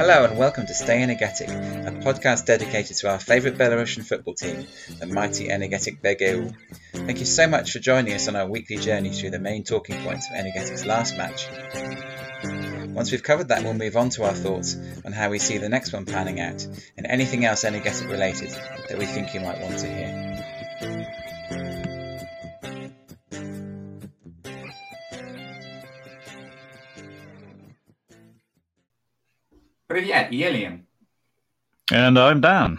Hello and welcome to Stay Energetic, a podcast dedicated to our favourite Belarusian football team, the mighty Energetic BGU. Thank you so much for joining us on our weekly journey through the main talking points of Energetic's last match. Once we've covered that, we'll move on to our thoughts on how we see the next one panning out and anything else Energetic related that we think you might want to hear. Yilliam. And I'm Dan.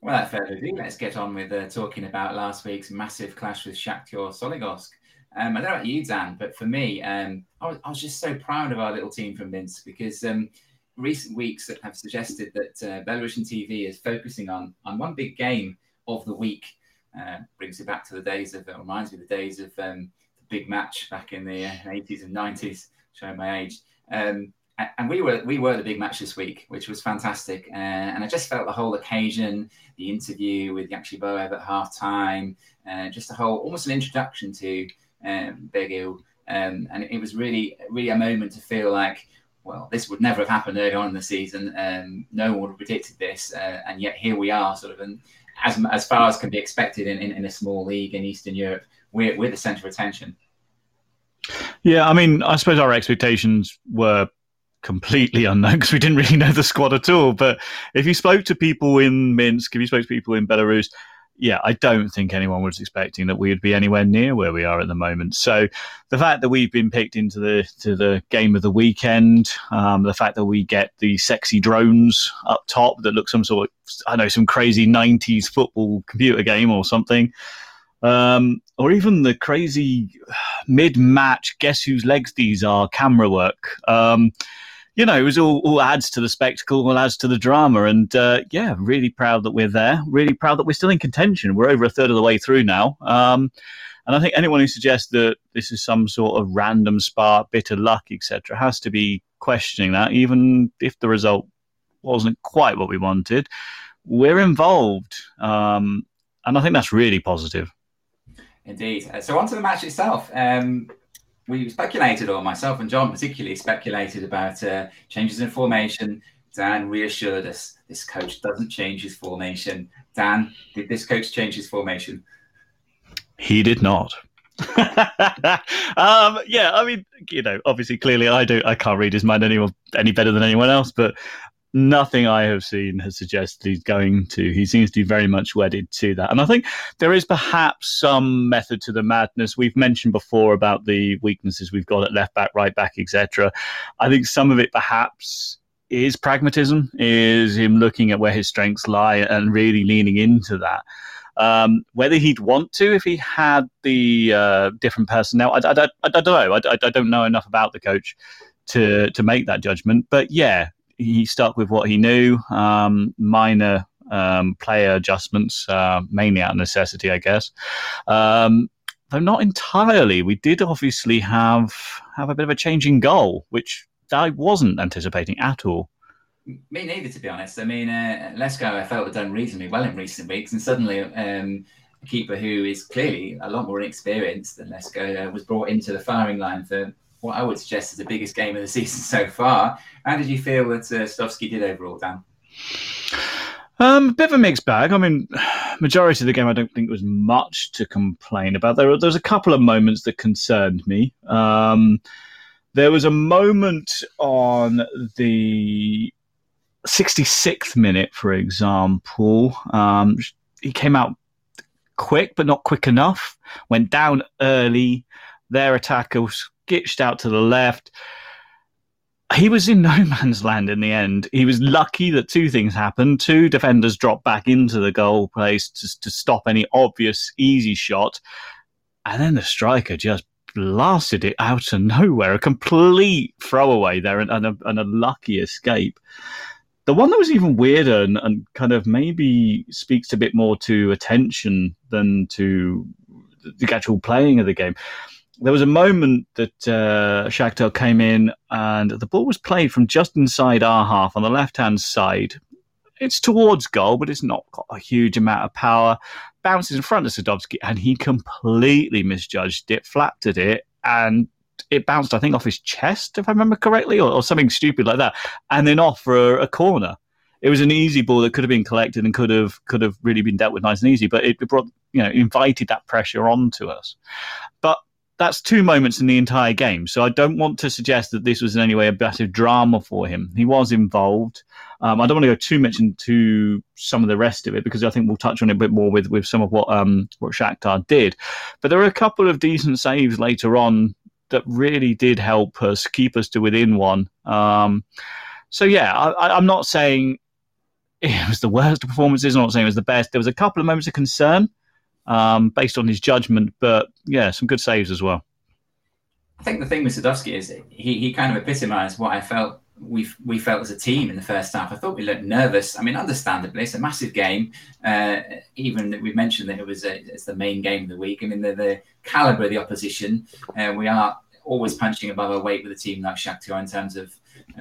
Without further ado, let's get on with uh, talking about last week's massive clash with Shakhtar Soligorsk. Um, I don't know about you, Dan, but for me, um, I, was, I, was, just so proud of our little team from Minsk because um, recent weeks have suggested that uh, Belarusian TV is focusing on, on one big game of the week. Uh, brings me back to the days of, it reminds me of the days of um, the big match back in the uh, 80s and 90s, showing my age. Um, and we were we were the big match this week, which was fantastic. Uh, and I just felt the whole occasion, the interview with Yakshiboev at half time, uh, just a whole almost an introduction to um, BGU. Um, and it was really really a moment to feel like, well, this would never have happened early on in the season. Um, no one would have predicted this, uh, and yet here we are, sort of, and as as far as can be expected in, in, in a small league in Eastern Europe, we're we're the centre of attention. Yeah, I mean, I suppose our expectations were completely unknown because we didn't really know the squad at all. But if you spoke to people in Minsk, if you spoke to people in Belarus, yeah, I don't think anyone was expecting that we would be anywhere near where we are at the moment. So the fact that we've been picked into the to the game of the weekend, um, the fact that we get the sexy drones up top that look some sort of I know some crazy '90s football computer game or something. Um, or even the crazy mid-match guess whose legs these are camera work um, you know, it was all, all adds to the spectacle, all adds to the drama. And uh, yeah, really proud that we're there. Really proud that we're still in contention. We're over a third of the way through now. Um, and I think anyone who suggests that this is some sort of random spark, bitter luck, etc., has to be questioning that, even if the result wasn't quite what we wanted. We're involved. Um, and I think that's really positive. Indeed. So, on to the match itself. Um, we speculated, or myself and John particularly speculated about uh, changes in formation. Dan reassured us this coach doesn't change his formation. Dan, did this coach change his formation? He did not. um, yeah, I mean, you know, obviously, clearly, I do. I can't read his mind any any better than anyone else. But nothing I have seen has suggested he's going to. He seems to be very much wedded to that. And I think there is perhaps some method to the madness. We've mentioned before about the weaknesses we've got at left back, right back, etc. I think some of it perhaps is pragmatism, is him looking at where his strengths lie and really leaning into that. Um, whether he'd want to if he had the uh, different personnel, I, I, I, I don't know. I, don't know enough about the coach to to make that judgment. But yeah, he stuck with what he knew. Um, minor um, player adjustments, uh, mainly out of necessity, I guess. Um, though not entirely. We did obviously have have a bit of a change in goal, which I wasn't anticipating at all. Me neither, to be honest. I mean, uh, Lesko, I felt had done reasonably well in recent weeks, and suddenly um, a keeper who is clearly a lot more inexperienced than Lesko uh, was brought into the firing line for what I would suggest is the biggest game of the season so far. How did you feel that uh, Sadowski did overall, Dan? Um, a bit of a mixed bag. I mean, majority of the game, I don't think was much to complain about. There, there was a couple of moments that concerned me. Um, there was a moment on the 66th minute, for example. Um, he came out quick, but not quick enough. Went down early. Their attacker was skitched out to the left. He was in no man's land in the end. He was lucky that two things happened. Two defenders dropped back into the goal place to, to stop any obvious easy shot. And then the striker just blasted it out of nowhere. A complete throwaway there and, and, a, and a lucky escape. The one that was even weirder and, and, kind of maybe speaks a bit more to attention than to the actual playing of the game there was a moment that uh, Shakhtar came in and the ball was played from just inside our half on the left hand side. It's towards goal, but it's not got a huge amount of power. Bounces in front of Sadovsky, and he completely misjudged it, flapped at it, and it bounced, I think, off his chest, if I remember correctly, or, or something stupid like that, and then off for a, a, corner. It was an easy ball that could have been collected and could have could have really been dealt with nice and easy, but it brought you know invited that pressure onto us. But that's two moments in the entire game. So I don't want to suggest that this was in any way a massive drama for him. He was involved. Um, I don't want to go too much into some of the rest of it because I think we'll touch on it a bit more with, with some of what um, what Shakhtar did. But there were a couple of decent saves later on that really did help us keep us to within one. Um, so yeah, I, am not saying it was the worst performances. I'm not saying it was the best. There was a couple of moments of concern um, based on his judgment. But yeah, some good saves as well. I think the thing with Sadowski is he, he kind of epitomised what I felt we we felt as a team in the first half. I thought we looked nervous. I mean, understandably, it's a massive game. Uh, even that we mentioned that it was a, it's the main game of the week. I mean, the, the caliber of the opposition. Uh, we are always punching above our weight with a team like Shakhtar in terms of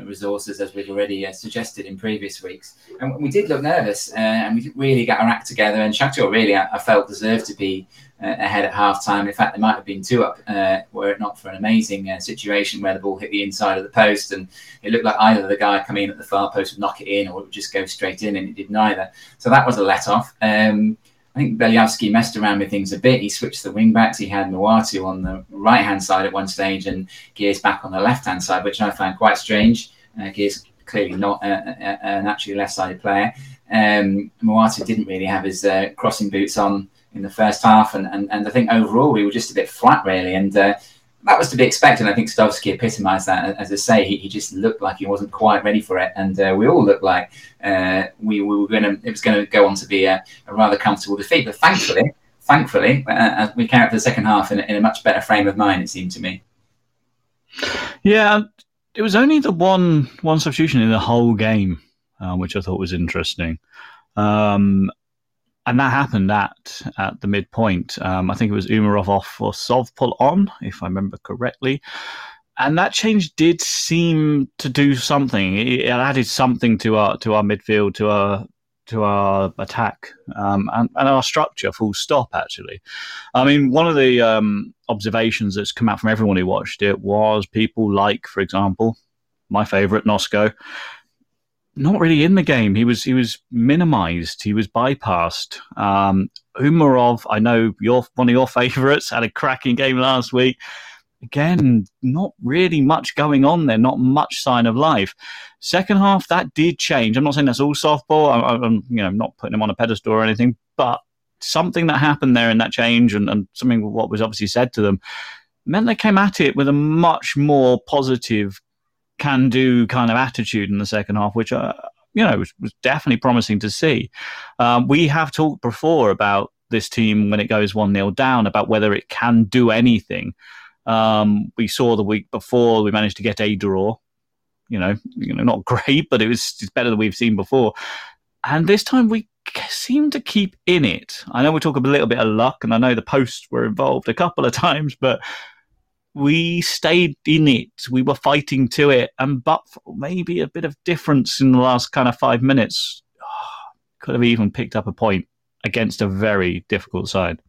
resources, as we've already uh, suggested in previous weeks. And we did look nervous, uh, and we really get our act together. And Shakhtar really, I, I felt, deserved to be uh, ahead at half time. In fact, they might have been two up uh, were it not for an amazing uh, situation where the ball hit the inside of the post, and it looked like either the guy coming in at the far post would knock it in, or it would just go straight in, and it did neither. So that was a let off. Um, I think Belyavsky messed around with things a bit. He switched the wing backs. He had Moatu on the right hand side at one stage and Gears back on the left hand side, which I found quite strange. Uh, Gears clearly not a, a, a naturally left sided player. Um, didn't really have his uh, crossing boots on in the first half, and, and, and I think overall we were just a bit flat, really. And uh, that was to be expected. I think Sadowski epitomised that. As I say, he, he, just looked like he wasn't quite ready for it, and uh, we all looked like uh, we, we, were going to. It was going to go on to be a, a, rather comfortable defeat. But thankfully, thankfully, uh, we came out for the second half in, in, a much better frame of mind. It seemed to me. Yeah, it was only the one one substitution in the whole game, uh, which I thought was interesting. Um, and that happened at at the midpoint. Um, I think it was Umarov off for Sovpol on, if I remember correctly. And that change did seem to do something. It, it added something to our to our midfield, to our to our attack um, and, and, our structure. Full stop. Actually, I mean, one of the um, observations that's come out from everyone who watched it was people like, for example, my favourite Nosko not really in the game. He was he was minimized. He was bypassed. Um, Umarov, I know you're one of your favourites, had a cracking game last week. Again, not really much going on there. Not much sign of life. Second half, that did change. I'm not saying that's all Sovpol. I'm, I'm you know not putting him on a pedestal or anything, but something that happened there in that change and, and something what was obviously said to them meant they came at it with a much more positive can do kind of attitude in the second half, which uh, you know was, was, definitely promising to see. Um, we have talked before about this team when it goes one 0 down about whether it can do anything. Um, we saw the week before we managed to get a draw. You know, you know, not great, but it was it's better than we've seen before. And this time we seem to keep in it. I know we talk a little bit of luck, and I know the posts were involved a couple of times, but we stayed in it. We were fighting to it, and but maybe a bit of difference in the last kind of five minutes, oh, could have even picked up a point against a very difficult side.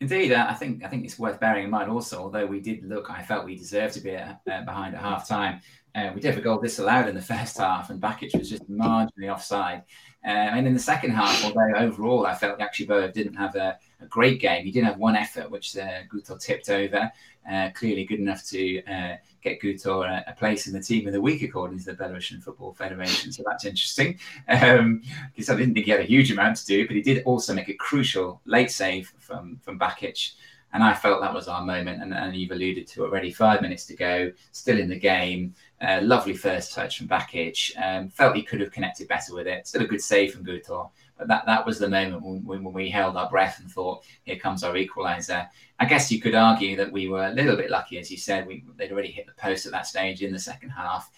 Indeed, uh, I think I think it's worth bearing in mind also. Although we did look, I felt we deserved to be uh, behind at half time. Uh, we did have a goal disallowed in the first half, and Bakic was just marginally offside. Uh, and in the second half, although overall I felt Yakshiboev didn't have a, a, great game, he did have one effort which uh, Guto tipped over. Uh, clearly good enough to uh, get Guto a, a, place in the team of the week, according to the Belarusian Football Federation. So that's interesting. Because um, I didn't think he had a huge amount to do, but he did also make a crucial late save from from Bakic. And I felt that was our moment. And, and you've alluded to already. Five minutes to go, still in the game. Uh, lovely first touch from Bakic. Um, felt he could have connected better with it. Still a good save from Guto. But that, that was the moment when, when we held our breath and thought, here comes our equaliser. I guess you could argue that we were a little bit lucky, as you said. We, they'd already hit the post at that stage in the second half.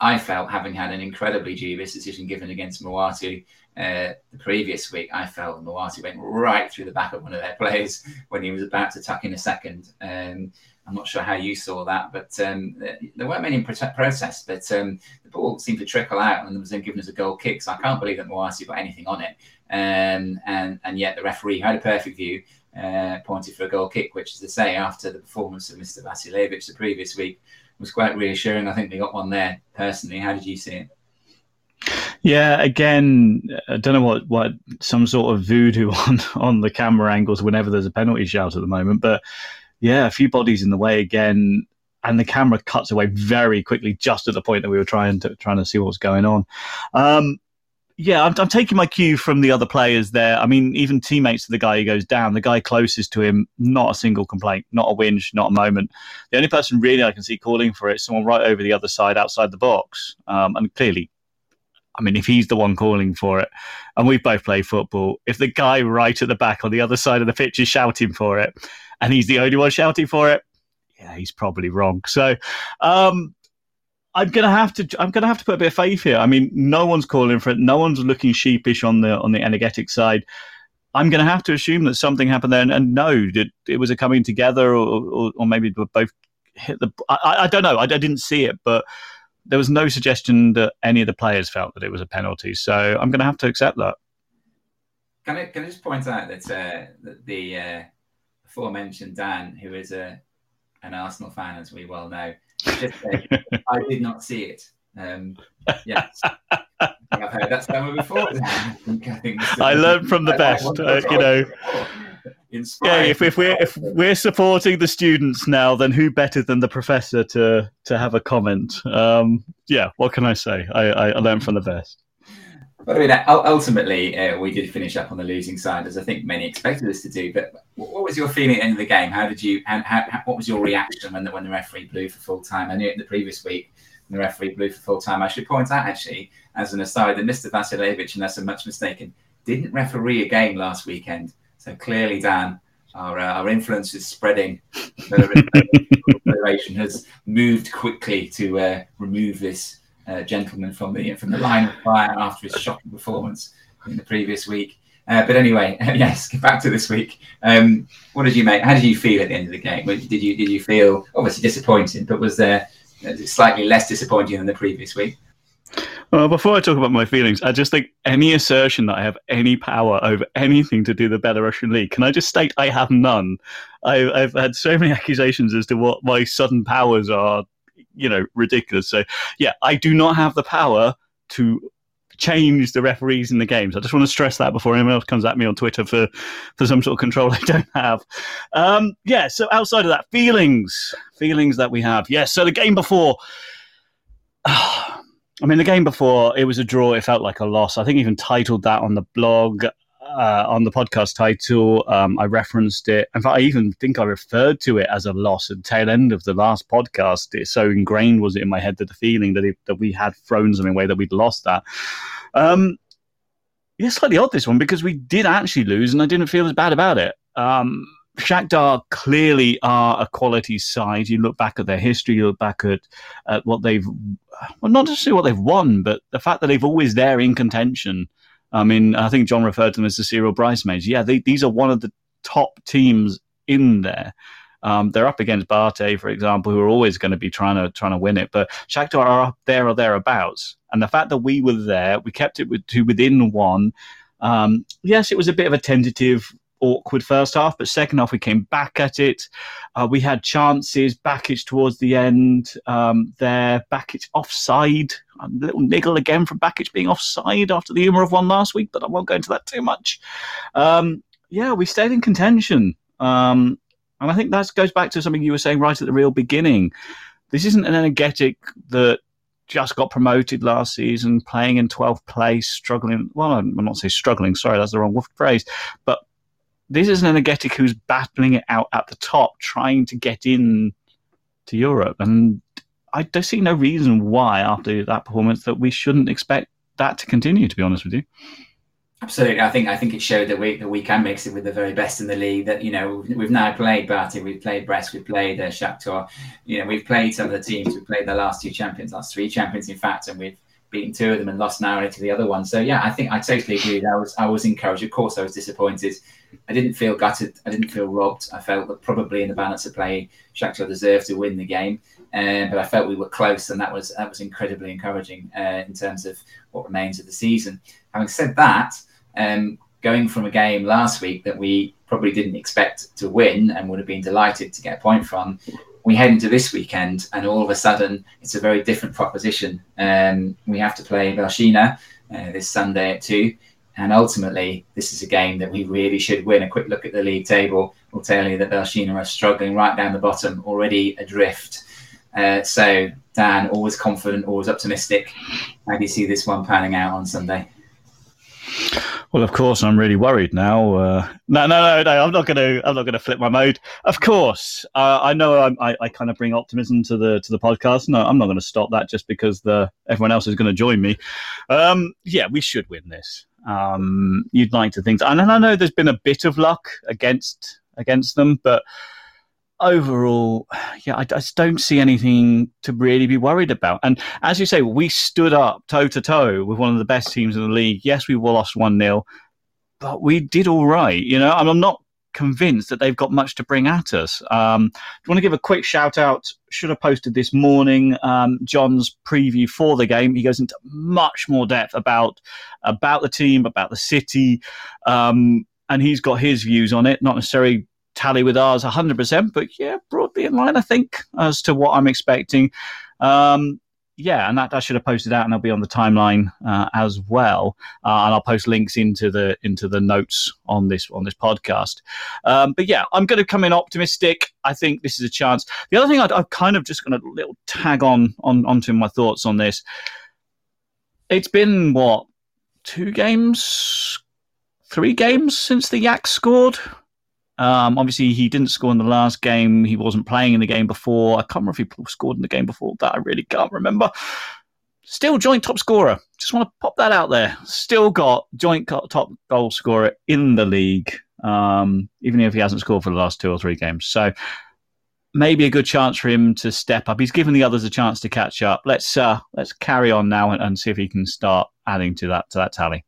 I felt, having had an incredibly dubious decision given against Moatu uh, the previous week, I felt Moatu went right through the back of one of their players when he was about to tuck in a second. Um, I'm not sure how you saw that, but um, there weren't many in process, but um, the ball seemed to trickle out and there was then given as a goal kick. So I can't believe that Moatu got anything on it. Um, and, and yet the referee had a perfect view, uh, pointed for a goal kick, which, as I say, after the performance of Mr. Vasiljevic the previous week, was quite reassuring. I think they got one there personally. How did you see it? Yeah, again, I don't know what, what some sort of voodoo on on the camera angles whenever there's a penalty shout at the moment, but yeah, a few bodies in the way again, and the camera cuts away very quickly just at the point that we were trying to trying to see what was going on. Um, yeah, I'm, I'm, taking my cue from the other players there. I mean, even teammates of the guy who goes down, the guy closest to him, not a single complaint, not a whinge, not a moment. The only person really I can see calling for it is someone right over the other side, outside the box. Um, and clearly, I mean, if he's the one calling for it, and we both play football, if the guy right at the back on the other side of the pitch is shouting for it, and he's the only one shouting for it, yeah, he's probably wrong. So, um, I'm gonna have to. I'm gonna have to put a bit of faith here. I mean, no one's calling for it. No one's looking sheepish on the on the energetic side. I'm going to have to assume that something happened there, and, and no, that it was a coming together, or, or, or maybe both hit the. I, I don't know. I, I, didn't see it, but there was no suggestion that any of the players felt that it was a penalty. So I'm going to have to accept that. Can I can I just point out that, uh, that the uh, aforementioned Dan, who is a an Arsenal fan, as we well know, just say, I did not see it. Um, yes. I've heard that somewhere before. I, think, I, think I learned from the best, uh, you know. Yeah, if, if we're if we're supporting the students now, then who better than the professor to to have a comment? Um, yeah, what can I say? I, I learned from the best. But I mean, ultimately, uh, we did finish up on the losing side, as I think many expected us to do. But what was your feeling at the end of the game? How did you? How, how, what was your reaction when the, when the referee blew for full time? I knew it the previous week the referee blew for full time. I should point out, actually, as an aside, that Mr. Vasiljevic, unless I'm much mistaken, didn't referee a game last weekend. So clearly, Dan, our uh, our influence is spreading. The Federation has moved quickly to uh, remove this uh, gentleman from the from the line of fire after his shocking performance in the previous week. Uh, but anyway, yes, get back to this week. Um, what did you make? How did you feel at the end of the game? Did you did you feel obviously disappointed, but was there uh, slightly less disappointing than the previous week? Well, before I talk about my feelings, I just think any assertion that I have any power over anything to do the Belarusian league, can I just state I have none? I, have had so many accusations as to what my sudden powers are you know ridiculous. So yeah, I do not have the power to change the referees in the games. I just want to stress that before anyone else comes at me on Twitter for for some sort of control I don't have. Um, yeah. So outside of that, feelings, feelings that we have. Yes. So the game before. I mean, the game before it was a draw. It felt like a loss. I think even titled that on the blog uh, on the podcast title. Um, I referenced it. In fact, I even think I referred to it as a loss at the tail end of the last podcast. It so ingrained was it in my head that the feeling that it, that we had thrown something away that we'd lost that. Um, yeah, slightly odd this one because we did actually lose, and I didn't feel as bad about it. Um, Shakhtar clearly are a quality side. You look back at their history, you look back at, at what they've, well, not necessarily what they've won, but the fact that they've always there in contention. I mean, I think John referred to them as the serial bridesmaids. Yeah, they, these are one of the top teams in there. Um, they're up against Bate, for example, who are always going to be trying to trying to win it. But Shakhtar are up there or thereabouts, and the fact that we were there, we kept it with, to within one. Um, yes, it was a bit of a tentative awkward first half, but second half we came back at it. Uh, we had chances. Bakic towards the end um, there. Bakic offside. A little niggle again from Bakic being offside after the humour of one last week, but I won't go into that too much. Um, yeah, we stayed in contention. Um, and I think that goes back to something you were saying right at the real beginning. This isn't an energetic that just got promoted last season, playing in 12th place, struggling. Well, I'm not say struggling. Sorry, that's the wrong phrase. But this is an energetic who's battling it out at the top, trying to get in to Europe. And I don't see no reason why, after that performance, that we shouldn't expect that to continue. To be honest with you. Absolutely, I think I think it showed that we that we can mix it with the very best in the league. That you know we've, now played BATE, we've played Brest, we've played uh, Shakhtar. You know we've played some of the teams. We've played the last two champions, last three champions, in fact, and we've beaten two of them and lost narrowly to the other one. So yeah, I think I totally agree. I was I was encouraged. Of course, I was disappointed. I didn't feel gutted. I didn't feel robbed. I felt that probably in the balance of play, Shakhtar deserved to win the game. Um, but I felt we were close, and that was that was incredibly encouraging uh, in terms of what remains of the season. Having said that, um, going from a game last week that we probably didn't expect to win and would have been delighted to get a point from. We head into this weekend, and all of a sudden, it's a very different proposition. Um, we have to play Belshina uh, this Sunday at two, and ultimately, this is a game that we really should win. A quick look at the league table will tell you that Belshina are struggling right down the bottom, already adrift. Uh, so, Dan, always confident, always optimistic. How do you see this one panning out on Sunday? Well, of course, I'm really worried now. Uh, no, no, no, no. I'm not going to. I'm not going to flip my mode. Of course, uh, I know i I, kind of bring optimism to the to the podcast. No, I'm not going to stop that just because the everyone else is going to join me. Um, yeah, we should win this. Um, you'd like to think, and I know there's been a bit of luck against against them, but overall, yeah, I, I, just don't see anything to really be worried about. And as you say, we stood up toe to toe with one of the best teams in the league. Yes, we lost 1 0, but we did all right. You know, I'm not convinced that they've got much to bring at us. Um, I want to give a quick shout out. Should have posted this morning um, John's preview for the game. He goes into much more depth about about the team, about the city, um, and he's got his views on it. Not necessarily tally with ours 100%, but yeah, broadly in line, I think, as to what I'm expecting. Um, yeah, and that I should have posted out, and I'll be on the timeline uh, as well. Uh, and I'll post links into the into the notes on this on this podcast. Um, but yeah, I'm going to come in optimistic. I think this is a chance. The other thing i am kind of just going to little tag on on onto my thoughts on this. It's been what two games, three games since the Yak scored. Um, obviously, he didn't score in the last game. He wasn't playing in the game before. I can't remember if he scored in the game before that. I really can't remember. Still joint top scorer. Just want to pop that out there. Still got joint top goal scorer in the league, um, even if he hasn't scored for the last two or three games. So maybe a good chance for him to step up. He's given the others a chance to catch up. Let's uh, let's carry on now and, and see if he can start adding to that to that tally.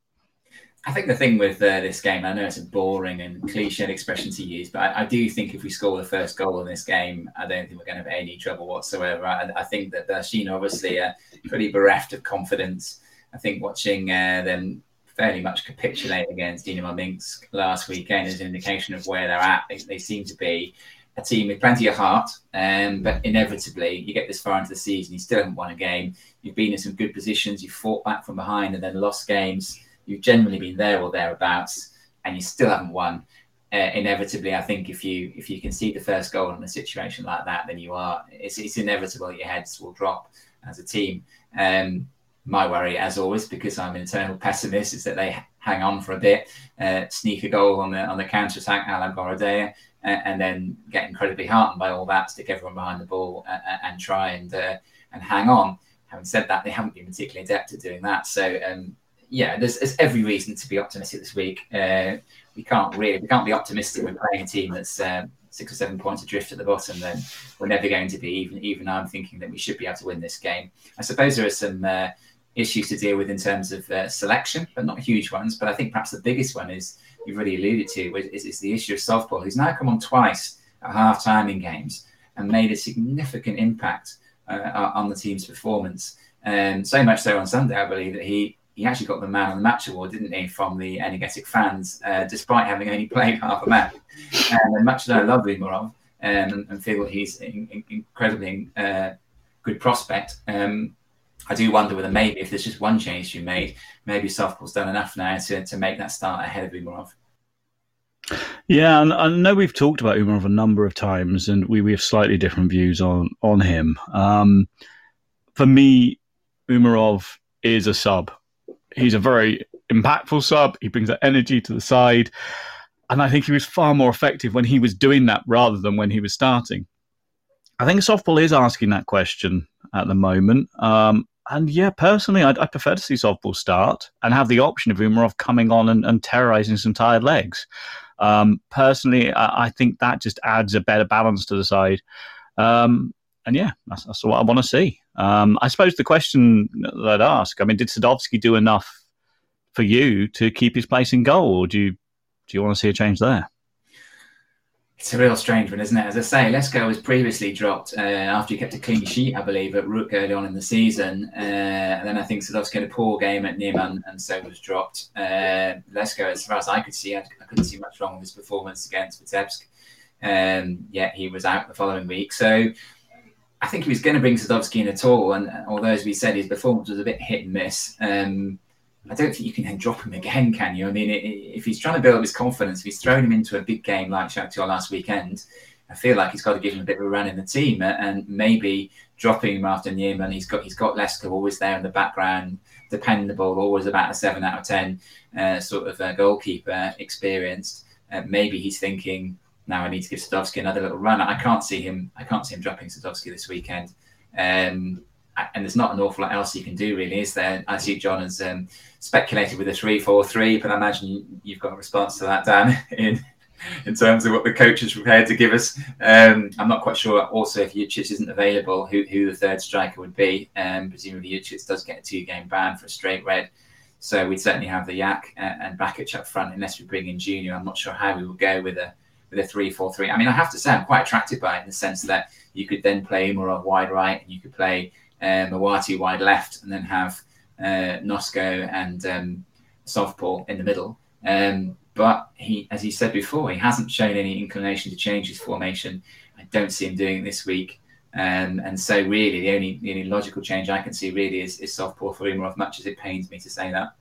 I think the thing with uh, this game, I know it's a boring and cliched expression to use, but I, I, do think if we score the first goal in this game, I don't think we're going to have any trouble whatsoever. I, I think that Belshina obviously are pretty bereft of confidence. I think watching uh, them fairly much capitulate against Dinamo Minsk last weekend is an indication of where they're at. They, they seem to be a team with plenty of heart, um, but inevitably you get this far into the season, you still haven't won a game. You've been in some good positions, you've fought back from behind and then lost games you've generally been there or thereabouts, and you still haven't won. Uh, inevitably, I think if you if you can see the first goal in a situation like that, then you are it's, it's inevitable your heads will drop as a team. Um, my worry, as always, because I'm an eternal pessimist, is that they hang on for a bit, uh, sneak a goal on the on the counter attack, Alan Borodea, uh, and then get incredibly heartened by all that, stick everyone behind the ball, and, and try and uh, and hang on. Having said that, they haven't been particularly adept at doing that. So um, yeah, there's, there's every reason to be optimistic this week. Uh, we can't really, we can't be optimistic when playing a team that's um, six or seven points adrift at the bottom. Then we're never going to be. Even even I'm thinking that we should be able to win this game. I suppose there are some uh, issues to deal with in terms of uh, selection, but not huge ones. But I think perhaps the biggest one is you've already alluded to is, is the issue of Sovpol, who's now come on twice at half time in games and made a significant impact uh, on the team's performance. Um, so much so on Sunday, I believe that he he actually got the man of the match award, didn't he, from the Energetic fans, uh, despite having only played half a match. and much as I love Umarov um, and, feel he's in, in, incredibly uh, good prospect, um, I do wonder whether maybe if there's just one change you made, maybe Sovpol's done enough now to, to make that start ahead of Umarov. Yeah, and I know we've talked about Umarov a number of times, and we, we have slightly different views on on him. Um, for me, Umarov is a sub he's a very impactful sub. He brings that energy to the side. And I think he was far more effective when he was doing that rather than when he was starting. I think Sovpol is asking that question at the moment. Um, and yeah, personally, I'd, I'd, prefer to see Sovpol start and have the option of Umarov coming on and, and terrorizing some tired legs. Um, personally, I, I, think that just adds a better balance to the side. Um, and yeah, that's, that's what I want to see. Um, I suppose the question that I'd ask, I mean, did Sadovski do enough for you to keep his place in goal, or do you do you want to see a change there? It's a real strange one, isn't it? As I say, Lesko was previously dropped uh, after he kept a clean sheet, I believe, at Rukh early on in the season. Uh, and then I think Sadowski had a poor game at Neman and so was dropped. Uh, Lesko, as far as I could see, I, I couldn't see much wrong with his performance against Vitebsk. Um, yet he was out the following week. So I think he was going to bring Sadowski in at all. And although, as we said, his performance was a bit hit and miss, um, I don't think you can then drop him again, can you? I mean, if he's trying to build up his confidence, if he's thrown him into a big game like Shakhtar last weekend, I feel like he's got to give him a bit of a run in the team and maybe dropping him after Neman. He's got he's got Lesko always there in the background, dependable, always about a seven out of ten uh, sort of uh, goalkeeper, experienced. Uh, maybe he's thinking now I need to give Sadowski another little run. I can't see him. I can't see him dropping Sadowski this weekend. Um, and there's not an awful lot else you can do, really, is there? I see John has um, speculated with a three-four-three, but I imagine you've got a response to that, Dan, in in terms of what the coach is prepared to give us. Um, I'm not quite sure. Also, if Jukic isn't available, who, who the third striker would be. Um, presumably, Jukic does get a two-game ban for a straight red. So we'd certainly have the Yak and Bakic up front, unless we bring in Junior. I'm not sure how we will go with a with a three-four-three. I mean, I have to say, I'm quite attracted by it in the sense that you could then play Umarov wide right, and you could play um, Moati wide left, and then have uh, and um, Sovpol in the middle. Um, but he, as he said before, he hasn't shown any inclination to change his formation. I don't see him doing it this week. Um, and so, really, the only the only logical change I can see really is, is Sovpol for Umarov, much as it pains me to say that.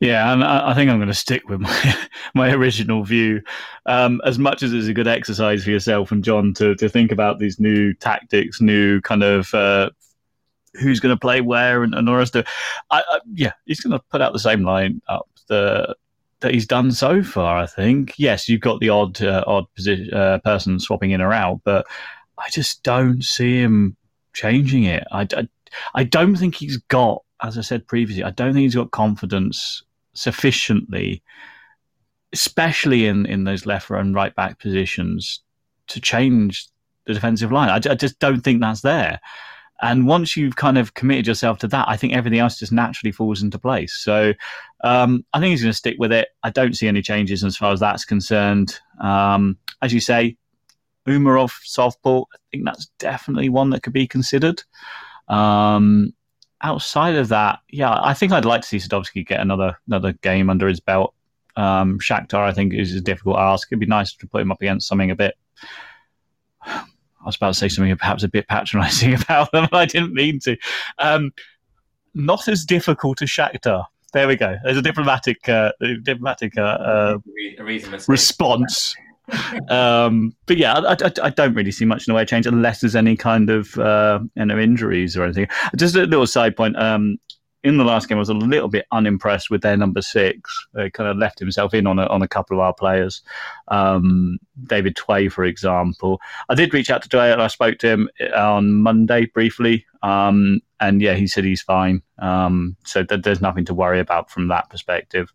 Yeah, and I think I'm going to stick with my my original view. Um, as much as it's a good exercise for yourself and John to to think about these new tactics, new kind of uh, who's going to play where and, and all of I, I, yeah, he's going to put out the same line up the, that he's done so far. I think yes, you've got the odd uh, odd uh, person swapping in or out, but I just don't see him changing it. I, I, I don't think he's got as I said previously, I don't think he's got confidence sufficiently, especially in, in those left and right back positions, to change the defensive line. I, I just don't think that's there. And once you've kind of committed yourself to that, I think everything else just naturally falls into place. So um, I think he's going to stick with it. I don't see any changes as far as that's concerned. Um, as you say, Umarov, Sovpol, I think that's definitely one that could be considered. Um, outside of that, yeah, I think I'd like to see Sadowski get another another game under his belt. Um, Shakhtar, I think, is a difficult ask. It'd be nice to put him up against something a bit. I was about to say something perhaps a bit patronising about them, but I didn't mean to. Um, not as difficult as Shakhtar. There we go. There's a diplomatic, uh, diplomatic uh, uh, response um, but yeah, I, I, I, don't really see much in the way of change unless there's any kind of uh, you know injuries or anything. Just a little side point. Um, in the last game, I was a little bit unimpressed with their number six. They kind of left himself in on a, on a couple of our players. Um, David Tway, for example. I did reach out to Tway and I spoke to him on Monday briefly. Um, and yeah, he said he's fine. Um, so th- there's nothing to worry about from that perspective.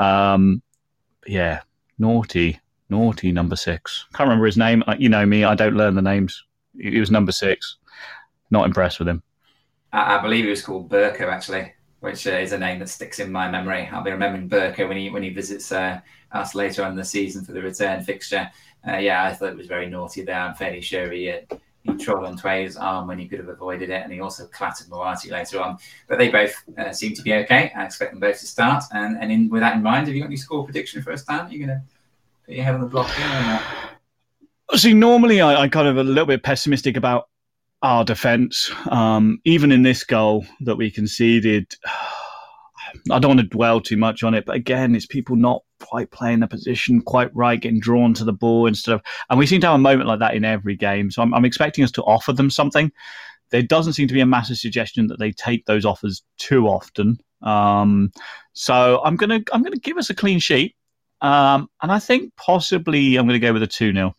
Um, yeah, naughty naughty number six. Can't remember his name. You know me, I don't learn the names. He was number six. Not impressed with him. I, believe he was called Burko actually, which uh, is a name that sticks in my memory. I'll be remembering Burko when he when he visits uh, us later on in the season for the return fixture. Uh, yeah, I thought it was very naughty there. I'm fairly sure he. Uh, he trod on Tway's arm when he could have avoided it, and he also clattered Moati later on. But they both uh, seem to be okay. I expect them both to start. And, and in, with that in mind, have you got any score prediction for us, Dan? Are you going to that you have on the block here? See, normally I, I kind of a little bit pessimistic about our defence. Um, even in this goal that we conceded, I don't want to dwell too much on it, but again, it's people not quite playing the position quite right, getting drawn to the ball instead of. And we seem to have a moment like that in every game. So I'm, I'm expecting us to offer them something. There doesn't seem to be a massive suggestion that they take those offers too often. Um, so I'm gonna I'm gonna give us a clean sheet. Um, and I think possibly I'm going to go with a 2 0.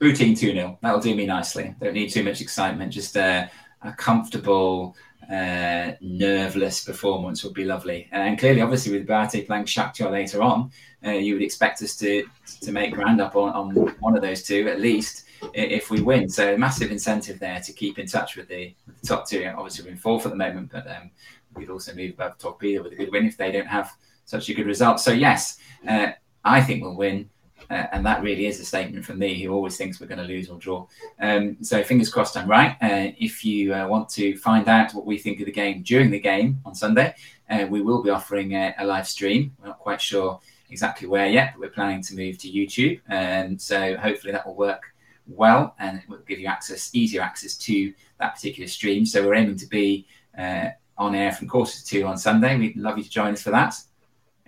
Routine 2 0. That'll do me nicely. Don't need too much excitement. Just a, a comfortable, uh, nerveless performance would be lovely. And clearly, obviously, with Bate playing Shakhtar later on, uh, you would expect us to to make ground up on, on one of those two at least if we win. So a massive incentive there to keep in touch with the, with the top two. Obviously, we're in fourth at the moment, but um, we'd also move above Torpedo with a good win if they don't have such a good result. So yes, uh, I think we'll win. Uh, and that really is a statement from me, who always thinks we're going to lose or draw. Um, so fingers crossed I'm right. Uh, if you uh, want to find out what we think of the game during the game on Sunday, uh, we will be offering a, a, live stream. We're not quite sure exactly where yet, but we're planning to move to YouTube. And um, so hopefully that will work well and it will give you access, easier access to that particular stream. So we're aiming to be uh, on air from quarter to two on Sunday. We'd love you to join us for that.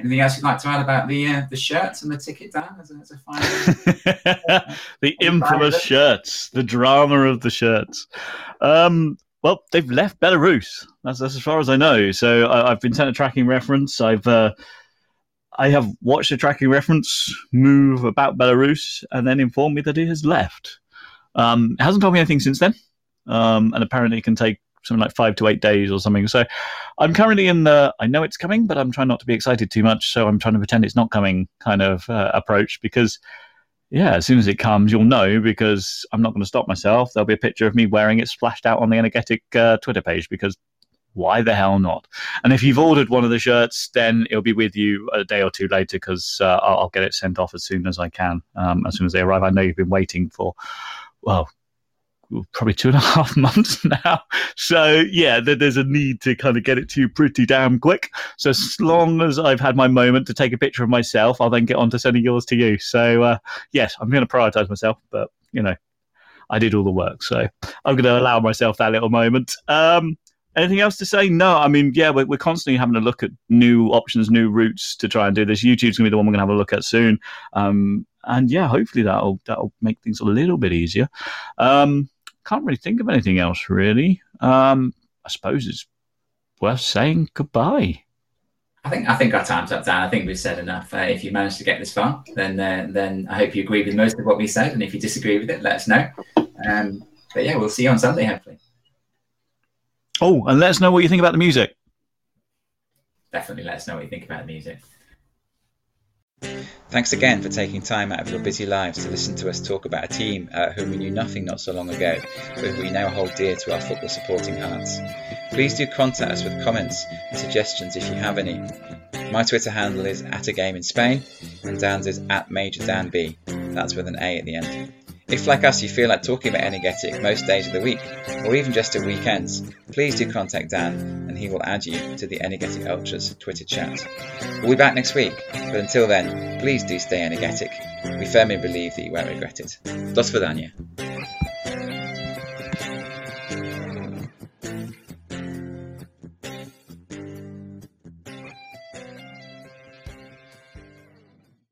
Anything else you'd like to add about the uh, the shirts and the ticket, Dan? As a, as a final, the infamous shirts, the drama of the shirts. Um, well, they've left Belarus. That's, that's as far as I know. So I, have been sent a tracking reference. I've uh, I have watched a tracking reference move about Belarus and then informed me that it has left. Um, it hasn't told me anything since then, um, and apparently it can take something like five to eight days or something. So I'm currently in the I know it's coming, but I'm trying not to be excited too much. So I'm trying to pretend it's not coming kind of uh, approach because yeah, as soon as it comes, you'll know because I'm not going to stop myself. There'll be a picture of me wearing it splashed out on the Energetic uh, Twitter page because why the hell not? And if you've ordered one of the shirts, then it'll be with you a day or two later because uh, I'll, I'll, get it sent off as soon as I can, um, as soon as they arrive. I know you've been waiting for, well, probably two and a half months now. So yeah, there's a need to kind of get it to you pretty damn quick. So as long as I've had my moment to take a picture of myself, I'll then get on to sending yours to you. So uh, yes, I'm going to prioritize myself, but you know, I did all the work, so I'm going to allow myself that little moment. Um, anything else to say? No, I mean, yeah, we're, we're constantly having a look at new options, new routes to try and do this. YouTube's going to be the one we're going to have a look at soon. Um, and yeah, hopefully that'll that'll make things a little bit easier. Um, can't really think of anything else really. Um, I suppose it's worth saying goodbye. I think I think our time's up, Dan. I think we've said enough. Uh, if you managed to get this far, then uh, then I hope you agree with most of what we said. And if you disagree with it, let us know. Um, but yeah, we'll see you on Sunday, hopefully. Oh, and let us know what you think about the music. Definitely let us know what you think about the music. Thanks again for taking time out of your busy lives to listen to us talk about a team uh, whom we knew nothing not so long ago, but who we now hold dear to our football supporting hearts. Please do contact us with comments and suggestions if you have any. My Twitter handle is at a game in Spain, and Dan's is at Major Dan B. That's with an A at the end. If, like us, you feel like talking about Energetic most days of the week, or even just at weekends, please do contact Dan and he will add you to the Energetic Ultras Twitter chat. We'll be back next week, but until then, please do stay energetic. We firmly believe that you won't regret it. Dos Vidania.